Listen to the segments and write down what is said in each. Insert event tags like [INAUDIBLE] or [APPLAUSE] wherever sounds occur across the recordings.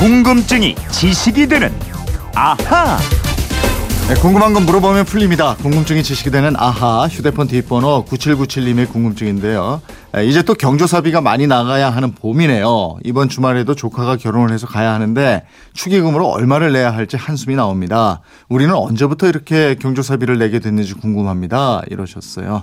궁금증이 지식이 되는 아하. 네, 궁금한 건 물어보면 풀립니다. 궁금증이 지식이 되는 아하 휴대폰 뒷번호 9797님의 궁금증인데요. 네, 이제 또 경조사비가 많이 나가야 하는 봄이네요. 이번 주말에도 조카가 결혼을 해서 가야 하는데 축의금으로 얼마를 내야 할지 한숨이 나옵니다. 우리는 언제부터 이렇게 경조사비를 내게 됐는지 궁금합니다. 이러셨어요.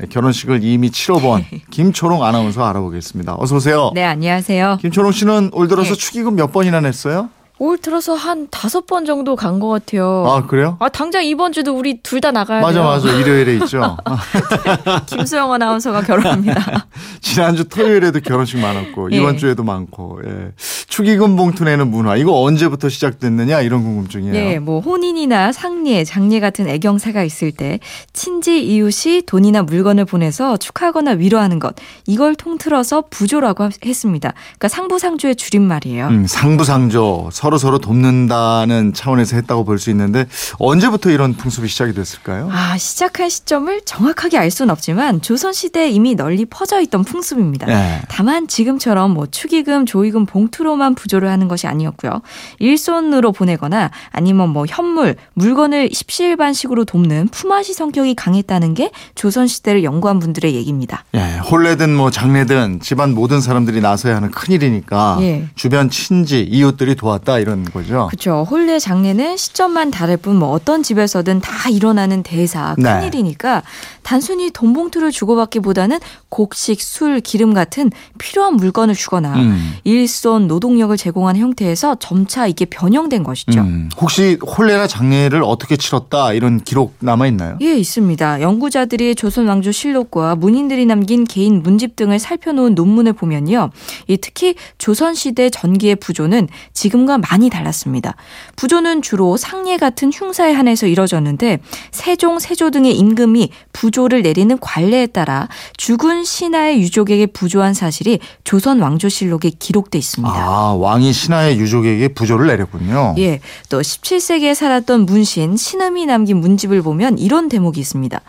네, 결혼식을 이미 치러본 [LAUGHS] 김초롱 아나운서 알아보겠습니다. 어서 오세요. 네, 안녕하세요. 김초롱 씨는 올 들어서 네. 축의금 몇 번이나 냈어요? 올 들어서 한 다섯 번 정도 간 것 같아요. 아 그래요? 아, 당장 이번 주도 우리 둘 다 나가야 맞아 돼요. 맞아 일요일에 있죠. [LAUGHS] 김수영 아나운서가 결혼합니다. [LAUGHS] 지난주 토요일에도 결혼식 많았고 예. 이번 주에도 많고 예. 축의금 봉투 내는 문화 이거 언제부터 시작됐느냐 이런 궁금증이에요. 예, 뭐 혼인이나 상례, 장례 같은 애경사가 있을 때 친지 이웃이 돈이나 물건을 보내서 축하하거나 위로하는 것 이걸 통틀어서 부조라고 하- 했습니다. 그러니까 상부상조의 줄임말이에요. 음, 상부상조 서로 서로 돕는다는 차원에서 했다고 볼 수 있는데 언제부터 이런 풍습이 시작이 됐을까요? 아, 시작한 시점을 정확하게 알 수는 없지만 조선 시대에 이미 널리 퍼져 있던 풍습입니다. 예. 다만 지금처럼 뭐 축의금, 조의금 봉투로만 부조를 하는 것이 아니었고요. 일손으로 보내거나 아니면 뭐 현물, 물건을 십시일반식으로 돕는 품앗이 성격이 강했다는 게 조선 시대를 연구한 분들의 얘기입니다. 예, 혼례든 뭐 장례든 집안 모든 사람들이 나서야 하는 큰일이니까 예. 주변 친지 이웃들이 도왔다 이런 거죠. 그렇죠. 혼례 장례는 시점만 다를 뿐 뭐 어떤 집에서든 다 일어나는 대사 네. 큰일이니까 단순히 돈 봉투를 주고받기보다는 곡식, 술, 기름 같은 필요한 물건을 주거나 음. 일손 노동 력을 제공하는 형태에서 점차 이게 변형된 것이죠. 음, 혹시 혼례나 장례를 어떻게 치렀다 이런 기록 남아 있나요? 예, 있습니다. 연구자들이 조선 왕조 실록과 문인들이 남긴 개인 문집 등을 살펴놓은 논문을 보면요. 이 특히 조선 시대 전기의 부조는 지금과 많이 달랐습니다. 부조는 주로 상례 같은 흉사에 한해서 이뤄졌는데 세종, 세조 등의 임금이 부조를 내리는 관례에 따라 죽은 신하의 유족에게 부조한 사실이 조선 왕조 실록에 기록돼 있습니다. 아, 왕이 신하의 유족에게 부조를 내렸군요. 예, 또 17세기에 살았던 문신 신음이 남긴 문집을 보면 이런 대목이 있습니다.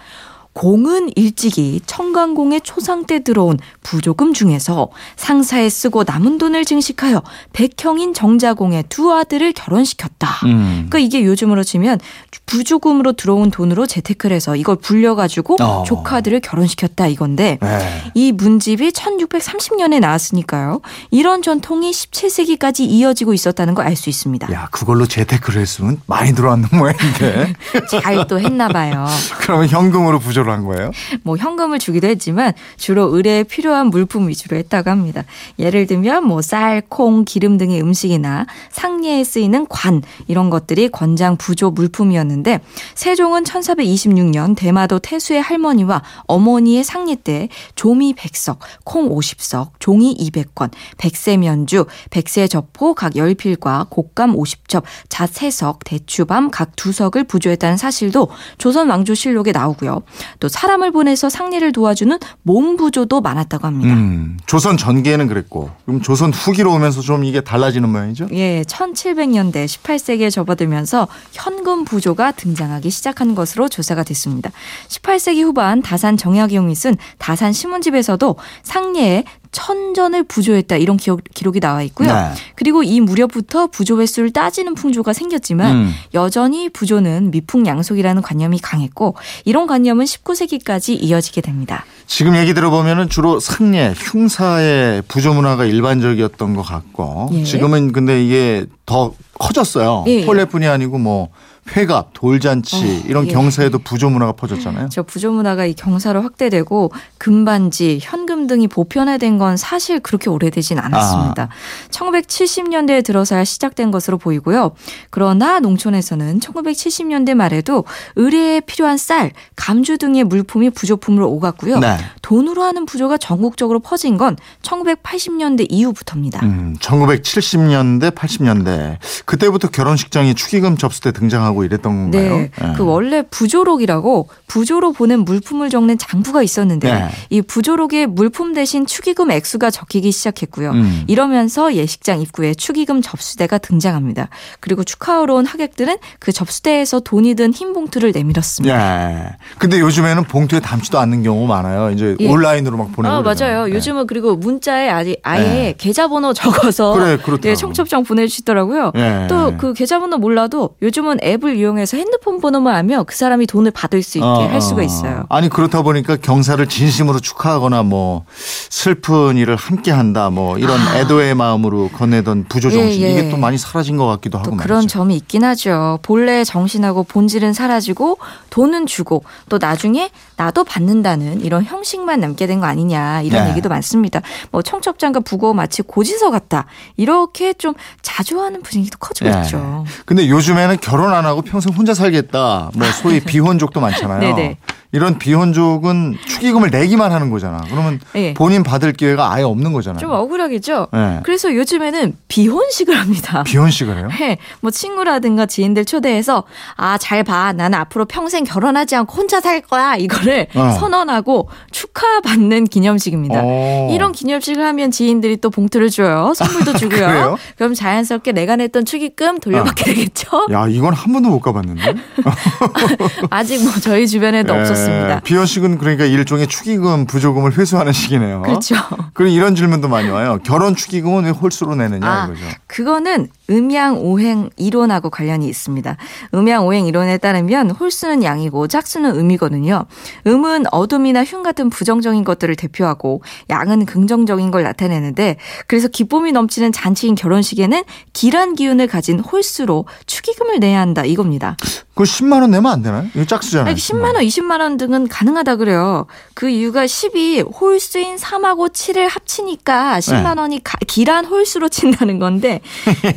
공은 일찍이 청강공의 초상 때 들어온 부조금 중에서 상사에 쓰고 남은 돈을 증식하여 백형인 정자공의 두 아들을 결혼시켰다. 음. 그러니까 이게 요즘으로 치면 부조금으로 들어온 돈으로 재테크를 해서 이걸 불려가지고 어. 조카들을 결혼시켰다 이건데 네. 이 문집이 1630년에 나왔으니까요. 이런 전통이 17세기까지 이어지고 있었다는 걸 알 수 있습니다. 야, 그걸로 재테크를 했으면 많이 들어왔는 모양인데. [LAUGHS] 잘 또 했나 봐요. [LAUGHS] 그러면 현금으로 부조 를한 거예요? [LAUGHS] 뭐 현금을 주기도 했지만 주로 의뢰에 필요한 물품 위주로 했다고 합니다. 예를 들면 뭐 쌀, 콩, 기름 등의 음식이나 상례에 쓰이는 관 이런 것들이 권장 부조 물품이었는데 세종은 1426년 대마도 태수의 할머니와 어머니의 상례 때 조미 100석, 콩 50석, 종이 200권, 백세 면주, 백세 저포 각 10필과 곶감 50첩, 잣 3석, 대추밤 각 2석을 부조했다는 사실도 조선 왕조실록에 나오고요. 또 사람을 보내서 상례를 도와주는 몸부조도 많았다고 합니다. 음, 조선 전기에는 그랬고, 그럼 조선 후기로 오면서 좀 이게 달라지는 모양이죠? 예, 1700년대 18세기에 접어들면서 현금 부조가 등장하기 시작한 것으로 조사가 됐습니다. 18세기 후반 다산 정약용이 쓴 다산 신문집에서도 상례에 천전을 부조했다 이런 기록, 기록이 나와 있고요. 네. 그리고 이 무렵부터 부조 횟수를 따지는 풍조가 생겼지만 음. 여전히 부조는 미풍양속이라는 관념이 강했고 이런 관념은 19세기까지 이어지게 됩니다. 지금 얘기 들어보면은 주로 상례, 흉사의 부조 문화가 일반적이었던 것 같고, 예. 지금은 근데 이게 더 커졌어요. 예. 혼례뿐이 아니고 뭐 회갑, 돌잔치 어, 이런 예. 경사에도 부조 문화가 퍼졌잖아요. 저 부조 문화가 이 경사로 확대되고 금반지, 현금 등이 보편화된 건 사실 그렇게 오래되진 않았습니다. 1970년대에 들어서야 시작된 것으로 보이고요. 그러나 농촌에서는 1970년대 말에도 의뢰에 필요한 쌀, 감주 등의 물품이 부조품으로 오갔고요. 네. 돈으로 하는 부조가 전국적으로 퍼진 건 1980년대 이후부터입니다. 음, 1970년대, 80년대 그때부터 결혼식장이 축의금 접수 때 등장하고 나고 이랬던 건가요? 네. 그 원래 부조록이라고 부조로 보낸 물품을 적는 장부가 있었는데 네. 이 부조록에 물품 대신 축의금 액수가 적히기 시작했고요. 음. 이러면서 예식장 입구에 축의금 접수대가 등장합니다. 그리고 축하하러 온 하객들은 그 접수대에서 돈이 든 흰 봉투를 내밀었습니다. 예. 근데 요즘에는 봉투에 담지도 않는 경우 많아요. 이제 예. 온라인으로 막 보내고. 아, 맞아요. 예. 요즘은 그리고 문자에 아예, 아예 네. 계좌번호 적어서 그래, 그렇더라고. 예, 청첩장 보내주시더라고요. 예. 또그 계좌번호 몰라도 요즘은 앱을 이용해서 핸드폰 번호만 하면 그 사람이 돈을 받을 수 있게 어, 할 수가 어. 있어요. 아니 그렇다 보니까 경사를 진심으로 축하하거나 뭐 슬픈 일을 함께한다 뭐 이런 애도의 마음으로 건네던 부조 정신 아. 예, 예. 이게 또 많이 사라진 것 같기도 하고 또 말이죠. 그런 점이 있긴 하죠. 본래의 정신하고 본질은 사라지고 돈은 주고 또 나중에 나도 받는다는 이런 형식만 남게 된 거 아니냐 이런 네. 얘기도 많습니다. 뭐 청첩장과 부고 마치 고지서 같다 이렇게 좀 자조하는 분위기도 커지고 예. 있죠. 근데 요즘에는 결혼 안 하고 평생 혼자 살겠다. 뭐 소위 [LAUGHS] 비혼족도 많잖아요. 네네. 이런 비혼족은 축의금을 내기만 하는 거잖아. 그러면 예. 본인 받을 기회가 아예 없는 거잖아요. 좀 억울하겠죠. 예. 그래서 요즘에는 비혼식을 합니다. 비혼식을 해요? 네, 뭐 친구라든가 지인들 초대해서 아 잘 봐, 나는 앞으로 평생 결혼하지 않고 혼자 살 거야 이거를 어. 선언하고 축하받는 기념식입니다. 오. 이런 기념식을 하면 지인들이 또 봉투를 줘요, 선물도 [LAUGHS] 주고요. 그럼 자연스럽게 내가 냈던 축의금 돌려받게 되겠죠. 야, 이건 한 번도 못 가봤는데. [LAUGHS] 아직 뭐 저희 주변에도 [LAUGHS] 예, 없었 습니다. 비혼식은 그러니까 일종의 축의금, 부조금을 회수하는 식이네요. 그렇죠. 그리고 이런 질문도 많이 와요. 결혼 축의금은 왜 홀수로 내느냐 아, 이거죠. 그거는 음양 오행 이론하고 관련이 있습니다. 음양 오행 이론에 따르면 홀수는 양이고 짝수는 음이거든요. 음은 어둠이나 흉 같은 부정적인 것들을 대표하고 양은 긍정적인 걸 나타내는데 그래서 기쁨이 넘치는 잔치인 결혼식에는 길한 기운을 가진 홀수로 축의금을 내야 한다 이겁니다. 그거 10만 원 내면 안 되나요? 이거 짝수잖아요. 아니, 10만 원, 20만 원 등은 가능하다 그래요. 그 이유가 10이 홀수인 3하고 7을 합치니까 10만 네. 원이 가- 길한 홀수로 친다는 건데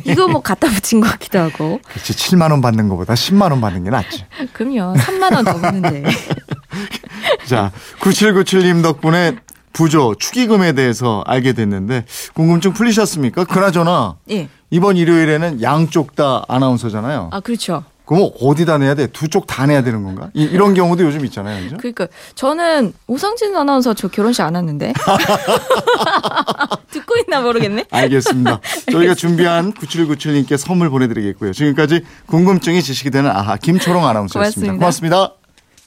이거 뭐 갖다 붙인 것 같기도 하고. [LAUGHS] 그렇지. 7만 원 받는 것보다 10만 원 받는 게 낫지. [LAUGHS] 그럼요. 3만 원 더 붙는데. [LAUGHS] 자, 9797님 덕분에 부조 축의금에 대해서 알게 됐는데 궁금증 풀리셨습니까? 그나저나 예. 이번 일요일에는 양쪽 다 아나운서잖아요. 아, 그렇죠. 그럼 어디다 내야 돼? 두 쪽 다 내야 되는 건가? 이, 런 경우도 요즘 있잖아요. 그죠? 그러니까 저는 오상진 아나운서 저 결혼식 안 왔는데. [LAUGHS] 듣고 있나 모르겠네. 알겠습니다. [LAUGHS] 저희가 준비한 9797님께 선물 보내드리겠고요. 지금까지 궁금증이 지식이 되는 아하 김초롱 아나운서였습니다. 고맙습니다. 고맙습니다.